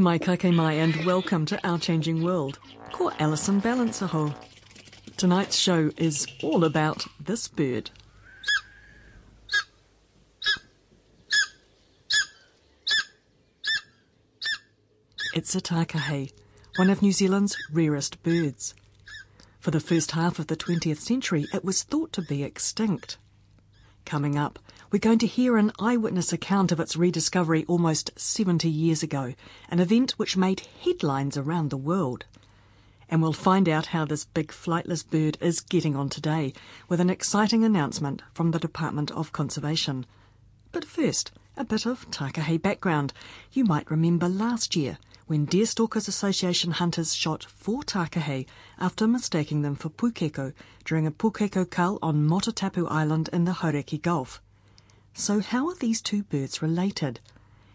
mai kake mai and welcome to Our Changing World. Ko Alison Balansaho. Tonight's show is all about this bird. It's a takahe, one of New Zealand's rarest birds. For the first half of the 20th century, it was thought to be extinct. Coming up, we're going to hear an eyewitness account of its rediscovery almost 70 years ago, an event which made headlines around the world. And we'll find out how this big flightless bird is getting on today with an exciting announcement from the Department of Conservation. But first, a bit of Takahe background. You might remember last year when Deerstalkers Association hunters shot four takahe after mistaking them for pukeko during a pukeko cull on Motutapu Island in the Hauraki Gulf. So how are these two birds related?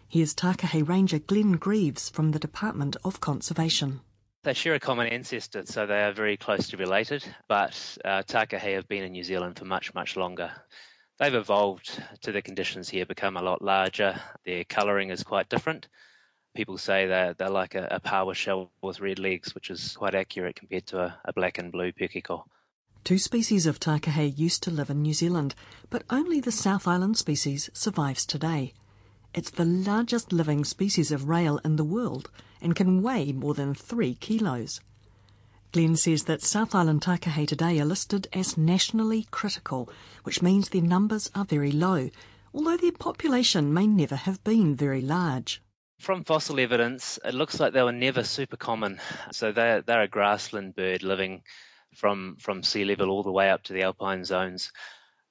Here's takahe ranger Glen Greaves from the Department of Conservation. They share a common ancestor, so they are very closely related, but uh, takahe have been in New Zealand for much, much longer. They've evolved to the conditions here, become a lot larger. Their colouring is quite different. People say they're, they're like a, a paua shell with red legs, which is quite accurate compared to a, a black and blue pukeko. Two species of takahe used to live in New Zealand, but only the South Island species survives today. It's the largest living species of rail in the world and can weigh more than three kilos. Glen says that South Island takahe today are listed as nationally critical, which means their numbers are very low, although their population may never have been very large. From fossil evidence, it looks like they were never super common. So they're, they're a grassland bird living from, from sea level all the way up to the alpine zones.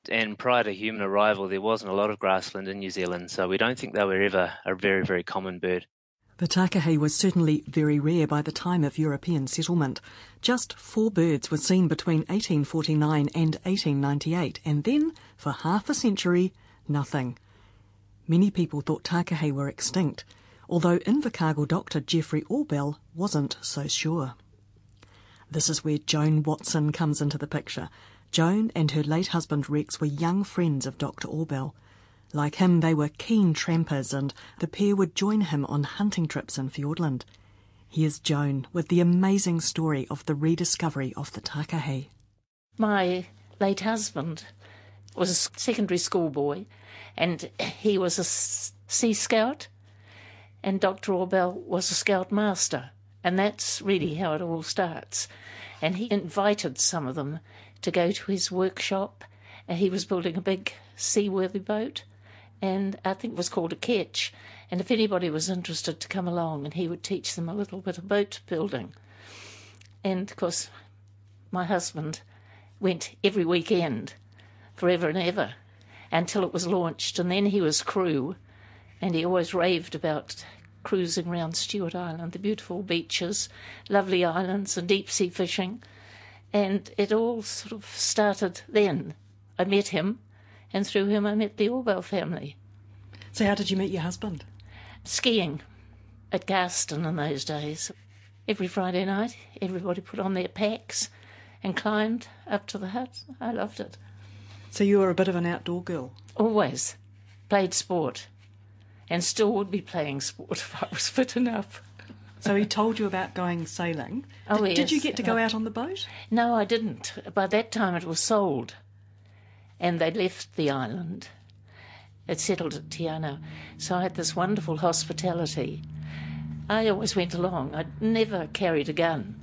And prior to human arrival, there wasn't a lot of grassland in New Zealand, so we don't think they were ever a very, very common bird. The takahe was certainly very rare by the time of European settlement. Just four birds were seen between 1849 and 1898, and then, for half a century, nothing. Many people thought takahe were extinct, although Invercargill doctor Geoffrey Orbell wasn't so sure. This is where Joan Watson comes into the picture. Joan and her late husband Rex were young friends of Dr. Orbell. Like him, they were keen trampers, and the pair would join him on hunting trips in Fiordland. Here's Joan with the amazing story of the rediscovery of the takahe. My late husband was a secondary school boy, and he was a sea scout, and Dr. Orbell was a scout master. And that's really how it all starts. And he invited some of them to go to his workshop. And he was building a big seaworthy boat, and I think it was called a ketch. And if anybody was interested to come along, and he would teach them a little bit of boat building. And of course, my husband went every weekend, forever and ever, until it was launched. And then he was crew, and he always raved about cruising around Stewart Island, the beautiful beaches, lovely islands, and deep sea fishing. And it all sort of started then. I met him, and through him I met the Orbell family. So, how did you meet your husband? Skiing at Garston in those days. Every Friday night, everybody put on their packs and climbed up to the hut. I loved it. So, you were a bit of an outdoor girl? Always. Played sport and still would be playing sport if I was fit enough. So he told you about going sailing. Oh, did, yes. did you get to go out on the boat? No, I didn't. By that time it was sold, and they left the island. It settled at Te Anau. So I had this wonderful hospitality. I always went along. I never carried a gun.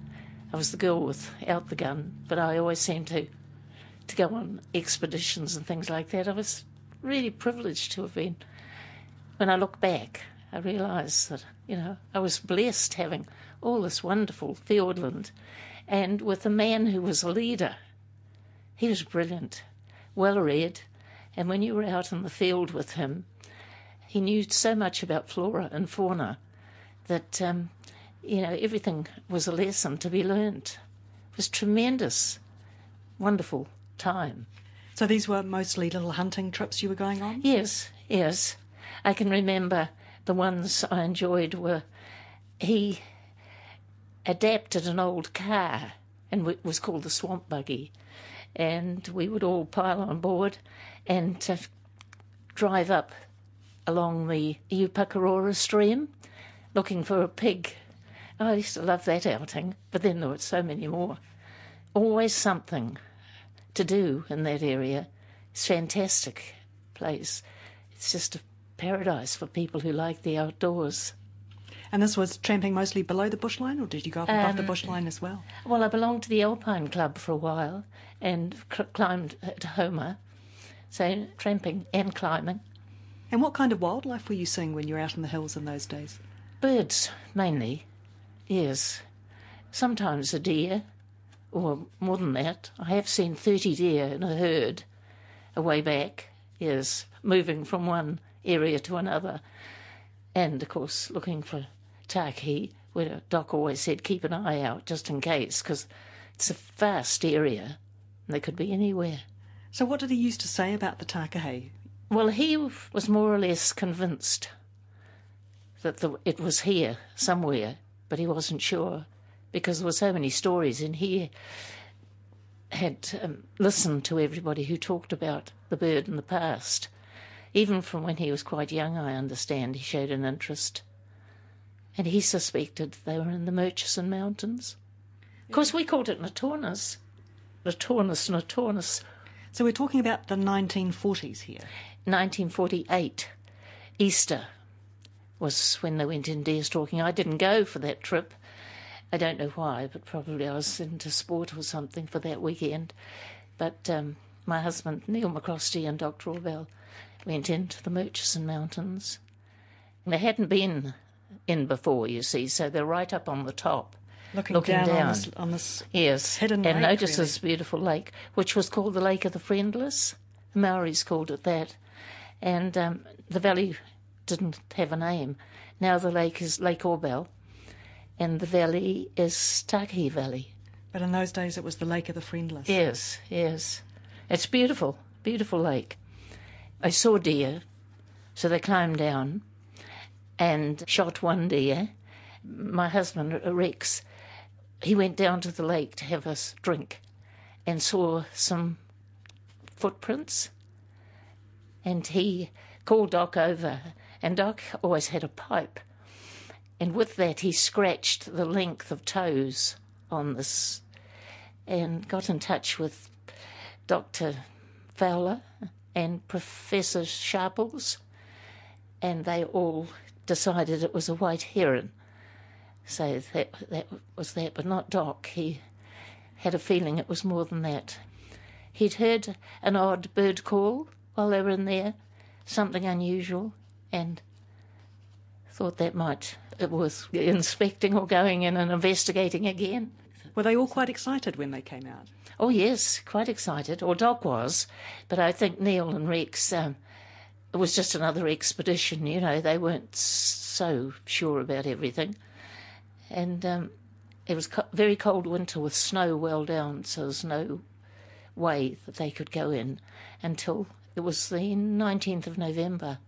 I was the girl without the gun, but I always seemed to to go on expeditions and things like that. I was really privileged to have been when I look back, I realise that, you know, I was blessed having all this wonderful Fiordland and with a man who was a leader. He was brilliant, well read, and when you were out in the field with him, he knew so much about flora and fauna that, um, you know, everything was a lesson to be learnt. It was tremendous, wonderful time. So these were mostly little hunting trips you were going on? Yes, yes. I can remember the ones I enjoyed were he adapted an old car and it was called the swamp buggy and we would all pile on board and drive up along the Upukerora stream looking for a pig. I used to love that outing, but then there were so many more. Always something to do in that area. It's a fantastic place. It's just a paradise for people who like the outdoors. And this was tramping mostly below the bushline, or did you go up above the Um, bushline as well? Well, I belonged to the Alpine Club for a while and cl- climbed at Homer, so tramping and climbing. And what kind of wildlife were you seeing when you were out in the hills in those days? Birds, mainly, yes. Sometimes a deer, or more than that. I have seen 30 deer in a herd a way back, yes, moving from one area to another. And, of course, looking for taki, where Doc always said keep an eye out just in case, because it's a vast area and they could be anywhere. So what did he used to say about the Takahe? Well, he was more or less convinced that the, it was here somewhere, but he wasn't sure because there were so many stories, and he had um, listened to everybody who talked about the bird in the past. Even from when he was quite young, I understand, he showed an interest. And he suspected they were in the Murchison Mountains. Of course, we called it Notornis. Notornis, Notornis. So we're talking about the 1940s here. 1948, Easter was when they went in deer stalking. I didn't go for that trip. I don't know why, but probably I was into sport or something for that weekend. But um, my husband, Neil McCrostie, and Dr. Orbell went into the Murchison Mountains. They hadn't been in before, you see, so they're right up on the top. Looking, Looking down, On, down. this, on this. Yes, Hidden and lake, notice really. this beautiful lake, which was called the Lake of the Friendless. The Maoris called it that, and um, the valley didn't have a name. Now the lake is Lake Orbell, and the valley is Takahe Valley. But in those days it was the Lake of the Friendless. Yes, yes, it's beautiful, beautiful lake. I saw deer, so they climbed down and shot one deer. My husband, Rex, he went down to the lake to have a drink and saw some footprints. And he called Doc over, and Doc always had a pipe. And with that, he scratched the length of toes on this and got in touch with Dr. Falla and Professor Sharples, and they all decided it was a white heron. So that that was that, but not Doc. He had a feeling it was more than that. He'd heard an odd bird call while they were in there, something unusual, and thought that might it was inspecting or going in and investigating again. Were they all quite excited when they came out? Oh yes, quite excited. Or Doc was, but I think Neil and Rex. Um, it was just another expedition. You know, they weren't so sure about everything, and um, it was co- very cold winter with snow well down, so there's no way that they could go in until it was the 19th of November,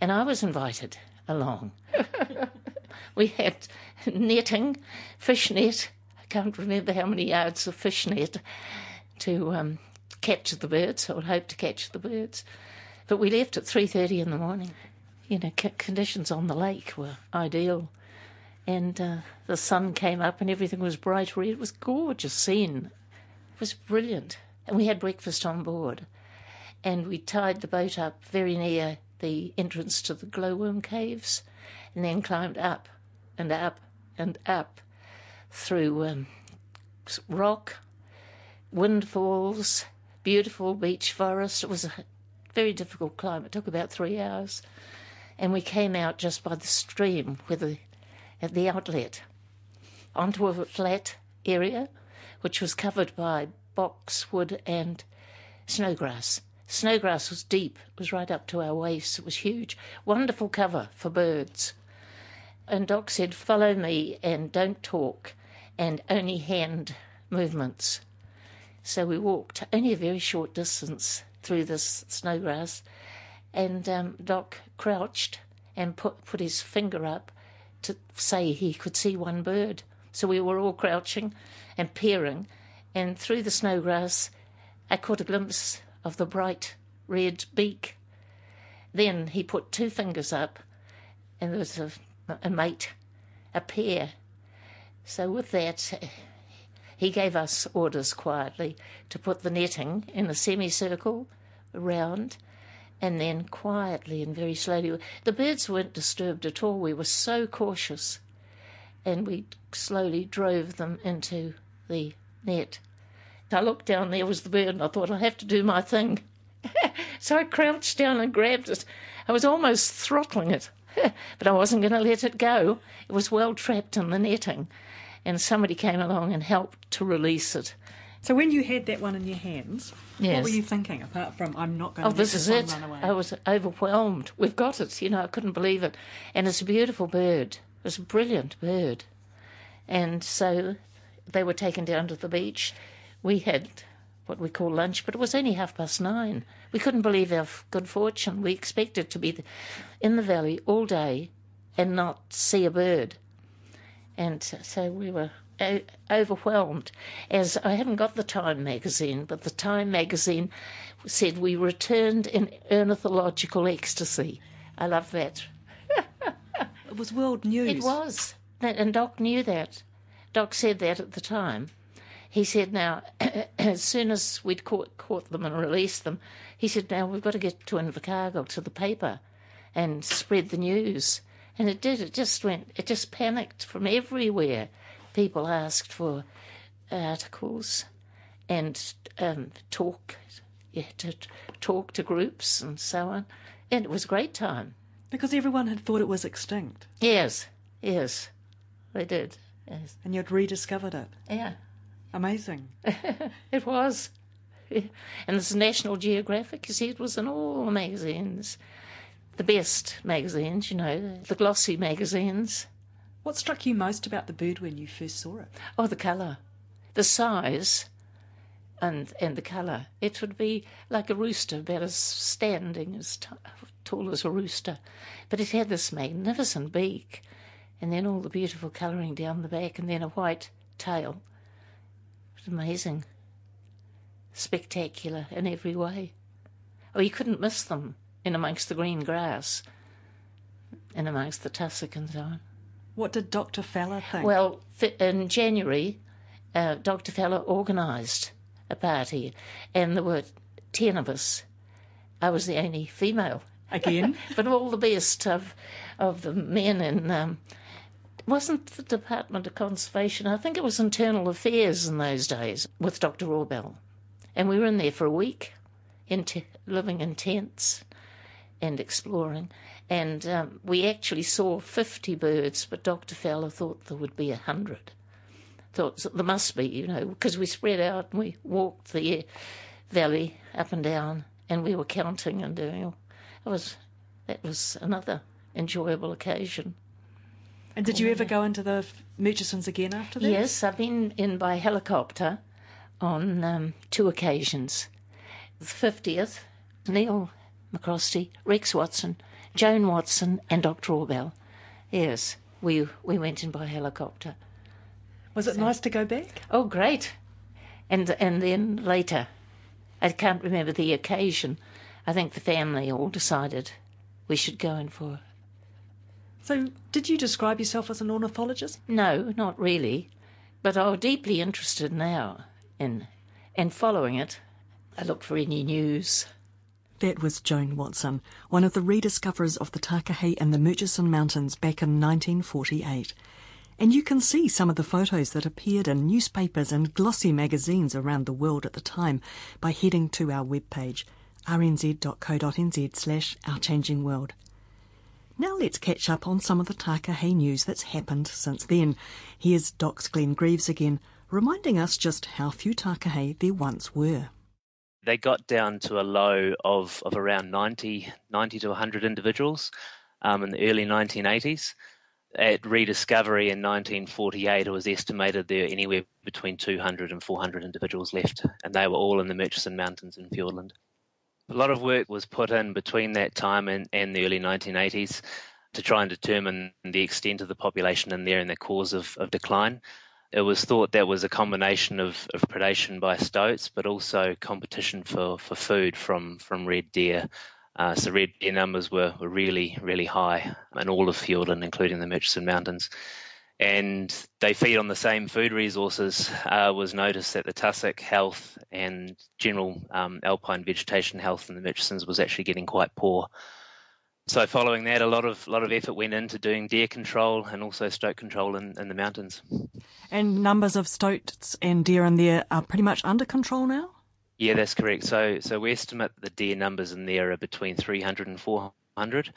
and I was invited along. we had netting, fishnet. Can't remember how many yards of fishnet to um, capture the birds. I would hope to catch the birds, but we left at three thirty in the morning. You know, c- conditions on the lake were ideal, and uh, the sun came up and everything was bright red. It was gorgeous scene. It was brilliant, and we had breakfast on board, and we tied the boat up very near the entrance to the glowworm caves, and then climbed up and up and up through um, rock, windfalls, beautiful beech forest. It was a very difficult climb. It took about three hours. and we came out just by the stream with the, at the outlet onto a flat area which was covered by boxwood and snowgrass. Snowgrass was deep, it was right up to our waists, it was huge. Wonderful cover for birds. And Doc said, Follow me and don't talk, and only hand movements. So we walked only a very short distance through this snow grass, and um, Doc crouched and put, put his finger up to say he could see one bird. So we were all crouching and peering, and through the snow grass, I caught a glimpse of the bright red beak. Then he put two fingers up, and there was a, a mate, a pair. So with that, he gave us orders quietly to put the netting in a semicircle around, and then quietly and very slowly. The birds weren't disturbed at all. We were so cautious, and we slowly drove them into the net. I looked down, there was the bird, and I thought, I'll have to do my thing. so I crouched down and grabbed it. I was almost throttling it, but I wasn't going to let it go. It was well trapped in the netting, and somebody came along and helped to release it. So when you had that one in your hands, Yes. what were you thinking apart from I'm not going Oh, to this let is this it. one run away? I was overwhelmed. We've got it. You know, I couldn't believe it. And it's a beautiful bird. It's a brilliant bird. And so they were taken down to the beach. We had what we call lunch, but it was only half past nine. We couldn't believe our good fortune. We expected to be in the valley all day and not see a bird. And so we were o- overwhelmed. As I haven't got the Time magazine, but the Time magazine said we returned in ornithological ecstasy. I love that. it was world news. It was. That, and Doc knew that. Doc said that at the time. He said, now, as soon as we'd caught, caught them and released them, he said, now we've got to get to Invercargill, to the paper, and spread the news. And it did. It just went, it just panicked from everywhere. People asked for articles and um, talk, yeah, to talk to groups and so on. And it was a great time. Because everyone had thought it was extinct, Yes, yes, they did. Yes. and you'd rediscovered it. Yeah, Amazing. it was. And it's National Geographic, you see, it was in all the magazines. The best magazines, you know, the glossy magazines. What struck you most about the bird when you first saw it? Oh, the colour, the size, and and the colour. It would be like a rooster, about as standing as t- tall as a rooster, but it had this magnificent beak, and then all the beautiful colouring down the back, and then a white tail. It was amazing, spectacular in every way. Oh, you couldn't miss them in amongst the green grass, in amongst the tussock and so on. What did Dr. Falla think? Well, in January, uh, Dr. Falla organised a party, and there were ten of us. I was the only female, Again? but all the best of of the men in. Um, wasn't the Department of Conservation. I think it was Internal Affairs in those days with Dr. Orbell, and we were in there for a week, in t- living in tents and exploring. And um, we actually saw 50 birds, but Dr. Falla thought there would be 100. Thought there must be, you know, because we spread out and we walked the valley up and down and we were counting and doing. It was, that was another enjoyable occasion. And did you ever go into the Murchisons again after that? Yes, I've been in by helicopter on um, two occasions. The 50th, Neil McCrostie, Rex Watson, Joan Watson, and Dr. Orbell. Yes, we, we went in by helicopter. Was it nice to go back? Oh, great. And, and then later, I can't remember the occasion, I think the family all decided we should go in for. So, did you describe yourself as an ornithologist? No, not really, but I'm deeply interested now in, in following it. I look for any news. That was Joan Watson, one of the rediscoverers of the Takahe and the Murchison Mountains back in 1948. And you can see some of the photos that appeared in newspapers and glossy magazines around the world at the time by heading to our webpage, rnz.co.nz slash Our Changing World. Now let's catch up on some of the Takahe news that's happened since then. Here's Doc's Glen Greaves again, reminding us just how few Takahe there once were. They got down to a low of, of around 90, 90 to 100 individuals um, in the early 1980s. At rediscovery in 1948, it was estimated there were anywhere between 200 and 400 individuals left, and they were all in the Murchison Mountains in Fiordland. A lot of work was put in between that time and, and the early 1980s to try and determine the extent of the population in there and the cause of, of decline. It was thought that was a combination of, of predation by stoats, but also competition for, for food from, from red deer. Uh, so red deer numbers were, were really, really high in all of Fiordland, including the Murchison Mountains and they feed on the same food resources, uh, was noticed that the tussock health and general um, alpine vegetation health in the Murchisons was actually getting quite poor. So, following that, a lot of lot of effort went into doing deer control and also stoat control in, in the mountains. And numbers of stoats and deer in there are pretty much under control now. Yeah, that's correct. So, so we estimate the deer numbers in there are between 300 and 400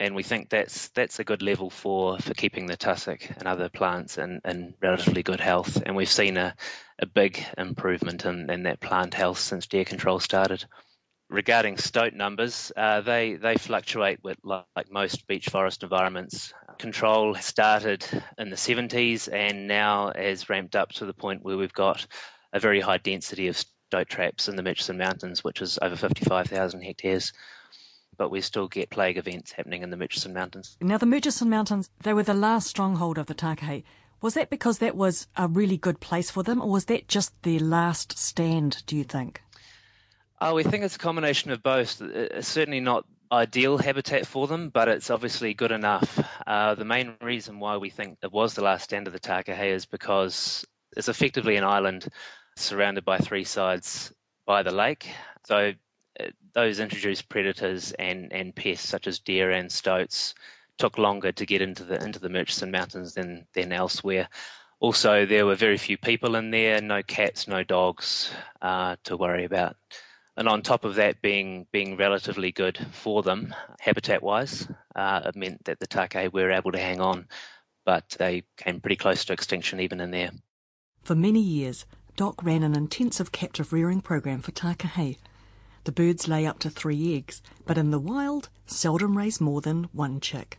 and we think that's that's a good level for, for keeping the tussock and other plants in, in relatively good health. And we've seen a, a big improvement in, in that plant health since deer control started. Regarding stoat numbers, uh, they they fluctuate with like, like most beech forest environments. Control started in the 70s and now has ramped up to the point where we've got a very high density of stoat traps in the Murchison Mountains, which is over 55,000 hectares but we still get plague events happening in the Murchison Mountains. Now, the Murchison Mountains, they were the last stronghold of the Takahe. Was that because that was a really good place for them, or was that just their last stand, do you think? Oh, we think it's a combination of both. It's certainly not ideal habitat for them, but it's obviously good enough. Uh, the main reason why we think it was the last stand of the Takahe is because it's effectively an island surrounded by three sides by the lake. So those introduced predators and, and pests such as deer and stoats took longer to get into the into the Murchison Mountains than than elsewhere. Also, there were very few people in there, no cats, no dogs uh, to worry about. And on top of that, being being relatively good for them habitat-wise, uh, it meant that the Takahe were able to hang on, but they came pretty close to extinction even in there. For many years, Doc ran an intensive captive rearing program for Takahe the birds lay up to three eggs, but in the wild seldom raise more than one chick.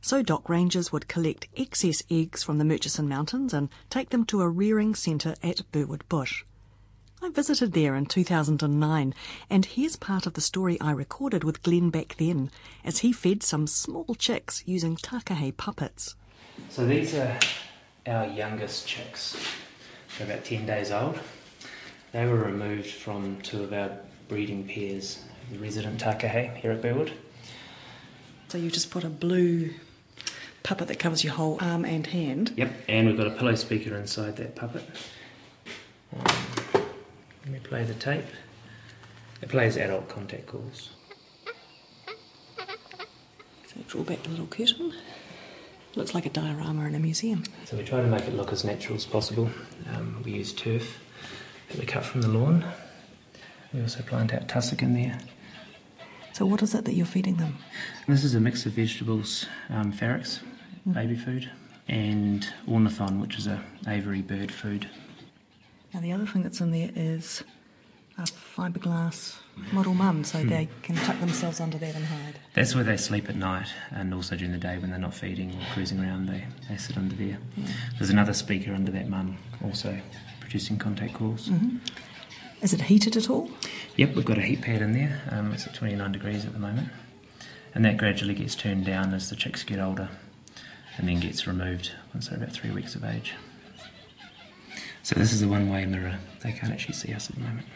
So DOC rangers would collect excess eggs from the Murchison Mountains and take them to a rearing centre at Burwood Bush. I visited there in 2009, and here's part of the story I recorded with Glen back then as he fed some small chicks using takahe puppets. So these are our youngest chicks. They're about 10 days old. They were removed from two of our breeding pairs, the resident takahe here at Burwood. So you just put a blue puppet that covers your whole arm and hand. Yep, and we've got a pillow speaker inside that puppet. Um, let me play the tape. It plays adult contact calls. So draw back the little curtain. Looks like a diorama in a museum. So we try to make it look as natural as possible. Um, we use turf that we cut from the lawn. We also plant out tussock in there. So, what is it that you're feeding them? This is a mix of vegetables, um, Farex, mm. baby food, and ornithon, which is a aviary bird food. Now, the other thing that's in there is a fiberglass model mum, so mm. they can tuck themselves under that and hide. That's where they sleep at night, and also during the day when they're not feeding or cruising around, they, they sit under there. Yeah. There's another speaker under that mum, also producing contact calls. Mm-hmm. Is it heated at all? Yep, we've got a heat pad in there. Um, it's at 29 degrees at the moment. And that gradually gets turned down as the chicks get older and then gets removed once they're about three weeks of age. So this is a one-way mirror. They can't actually see us at the moment.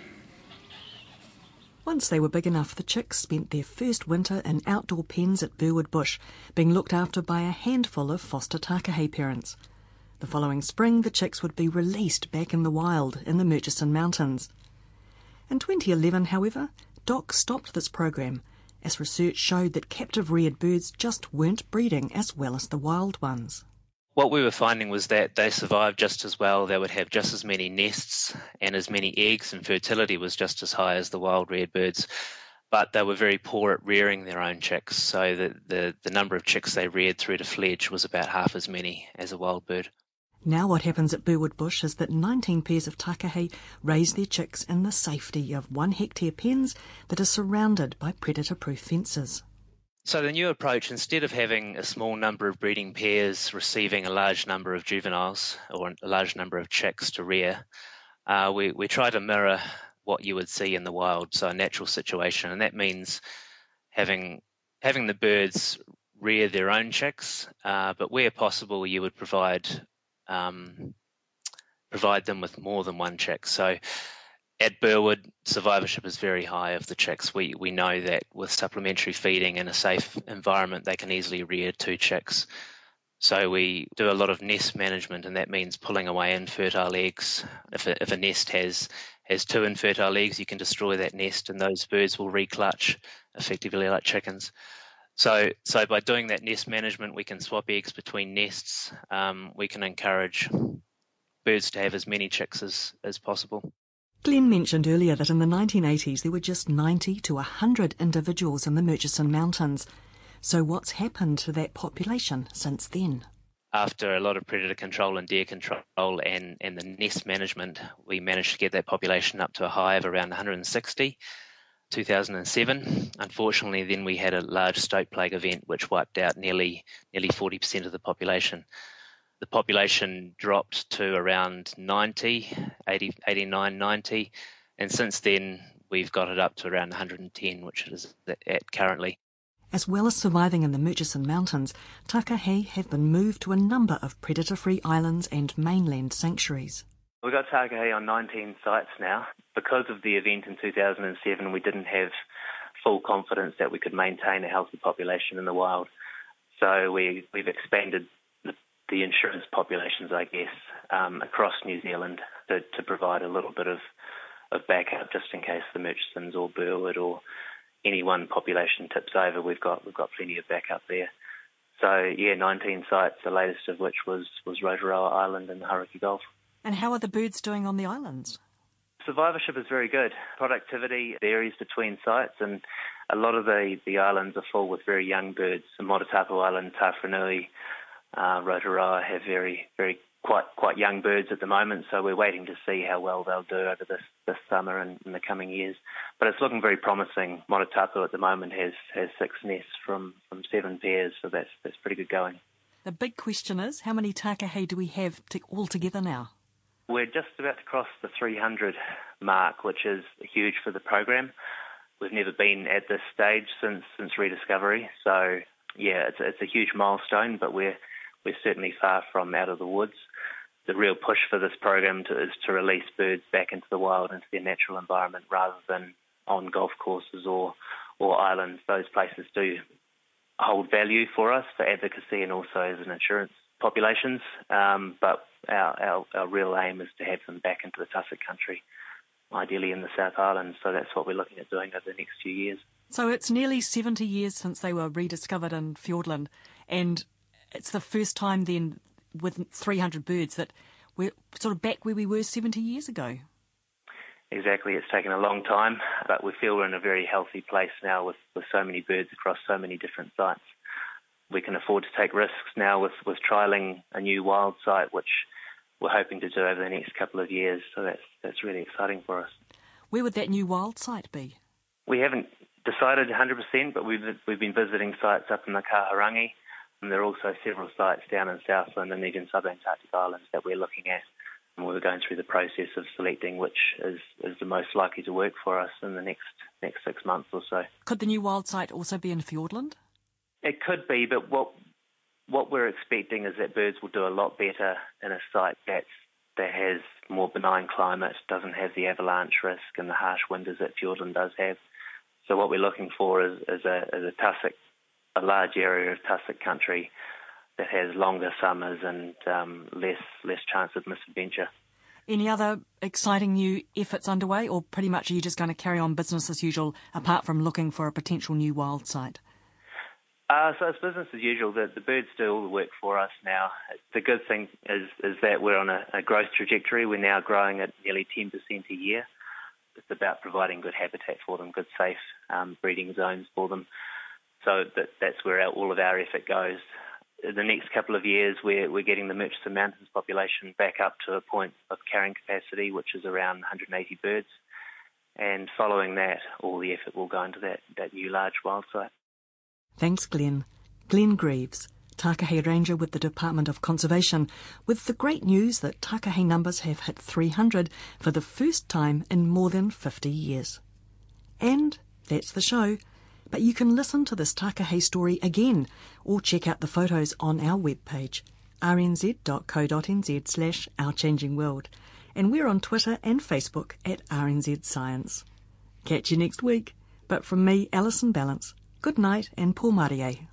Once they were big enough, the chicks spent their first winter in outdoor pens at Burwood Bush, being looked after by a handful of foster takahe parents. The following spring, the chicks would be released back in the wild in the Murchison Mountains. In 2011, however, DOC stopped this program as research showed that captive reared birds just weren't breeding as well as the wild ones. What we were finding was that they survived just as well. They would have just as many nests and as many eggs, and fertility was just as high as the wild reared birds. but they were very poor at rearing their own chicks. So the, the, the number of chicks they reared through to fledge was about half as many as a wild bird. Now what happens at Burwood Bush is that 19 pairs of takahe raise their chicks in the safety of one hectare pens that are surrounded by predator-proof fences. So the new approach, instead of having a small number of breeding pairs receiving a large number of juveniles or a large number of chicks to rear, uh, we, we try to mirror what you would see in the wild, so a natural situation, and that means having having the birds rear their own chicks, uh, but where possible, you would provide um, provide them with more than one chick. So at Burwood, survivorship is very high of the chicks. We we know that with supplementary feeding in a safe environment, they can easily rear two chicks. So we do a lot of nest management, and that means pulling away infertile eggs. If a, if a nest has has two infertile eggs, you can destroy that nest, and those birds will reclutch, effectively like chickens. So, so by doing that nest management, we can swap eggs between nests. Um, we can encourage birds to have as many chicks as, as possible. Glen mentioned earlier that in the 1980s there were just 90 to 100 individuals in the Murchison Mountains. So what's happened to that population since then? After a lot of predator control and deer control and, and the nest management, we managed to get that population up to a high of around 160. 2007. Unfortunately, then we had a large stoat plague event which wiped out nearly nearly 40% of the population. The population dropped to around 90, 80, 89, 90, and since then we've got it up to around 110, which it is at currently. As well as surviving in the Murchison Mountains, takahe have been moved to a number of predator-free islands and mainland sanctuaries. We've got takahe on 19 sites now. Because of the event in 2007, we didn't have full confidence that we could maintain a healthy population in the wild. So we, we've expanded the, the insurance populations, I guess, um, across New Zealand to, to, provide a little bit of, of backup just in case the Murchisons or Burwood or any one population tips over. We've got we've got plenty of backup there. So yeah, 19 sites, the latest of which was was Rotoroa Island and the Hauraki Gulf. And how are the birds doing on the islands? Survivorship is very good. Productivity varies between sites, and a lot of the, the islands are full with very young birds. So Motutapu Island, Tawharanui, uh, Rotoroa have very, very quite quite young birds at the moment. So we're waiting to see how well they'll do over this this summer and in the coming years. But it's looking very promising. Motutapu at the moment has has six nests from from seven pairs, so that's that's pretty good going. The big question is, how many takahe do we have to, all together now? We're just about to cross the 300 mark, which is huge for the program. We've never been at this stage since since rediscovery, so yeah, it's it's a huge milestone, but we're we're certainly far from out of the woods. The real push for this program to, is to release birds back into the wild, into their natural environment, rather than on golf courses or or islands. Those places do hold value for us for advocacy and also as an insurance populations. Um, but our, our, our real aim is to have them back into the tussock country, ideally in the South Island. So that's what we're looking at doing over the next few years. So it's nearly 70 years since they were rediscovered in Fiordland, and it's the first time then with 300 birds that we're sort of back where we were 70 years ago. Exactly, it's taken a long time, but we feel we're in a very healthy place now with, with so many birds across so many different sites we can afford to take risks now with, with trialling a new wild site, which we're hoping to do over the next couple of years. So that's that's really exciting for us. Where would that new wild site be? We haven't decided 100%, but we've we've been visiting sites up in the Kahurangi, and there are also several sites down in Southland and even subantarctic islands that we're looking at. And we're going through the process of selecting which is, is the most likely to work for us in the next next six months or so. Could the new wild site also be in Fiordland? It could be, but what what we're expecting is that birds will do a lot better in a site that's that has more benign climate, doesn't have the avalanche risk and the harsh winters that Fiordland does have. So what we're looking for is, is a, is a tussock, a large area of tussock country that has longer summers and um, less less chance of misadventure. Any other exciting new efforts underway, or pretty much are you just going to carry on business as usual, apart from looking for a potential new wild site? Uh, so it's business as usual. The, the birds do all the work for us now. The good thing is is that we're on a, a growth trajectory. We're now growing at nearly 10% a year. it's about providing good habitat for them, good safe um, breeding zones for them. So that, that's where our, all of our effort goes. In the next couple of years, we're, we're getting the Murchison Mountains population back up to a point of carrying capacity, which is around 180 birds. And following that, all the effort will go into that, that new large wild site. Thanks, Glen. Glen Greaves, Takahe Ranger with the Department of Conservation, with the great news that Takahe numbers have hit 300 for the first time in more than 50 years. And that's the show. But you can listen to this Takahe story again or check out the photos on our webpage, rnz.co.nz slash Our Changing World. And we're on Twitter and Facebook at RNZ Science. Catch you next week. But from me, Alison Ballance, good night and pō mārie.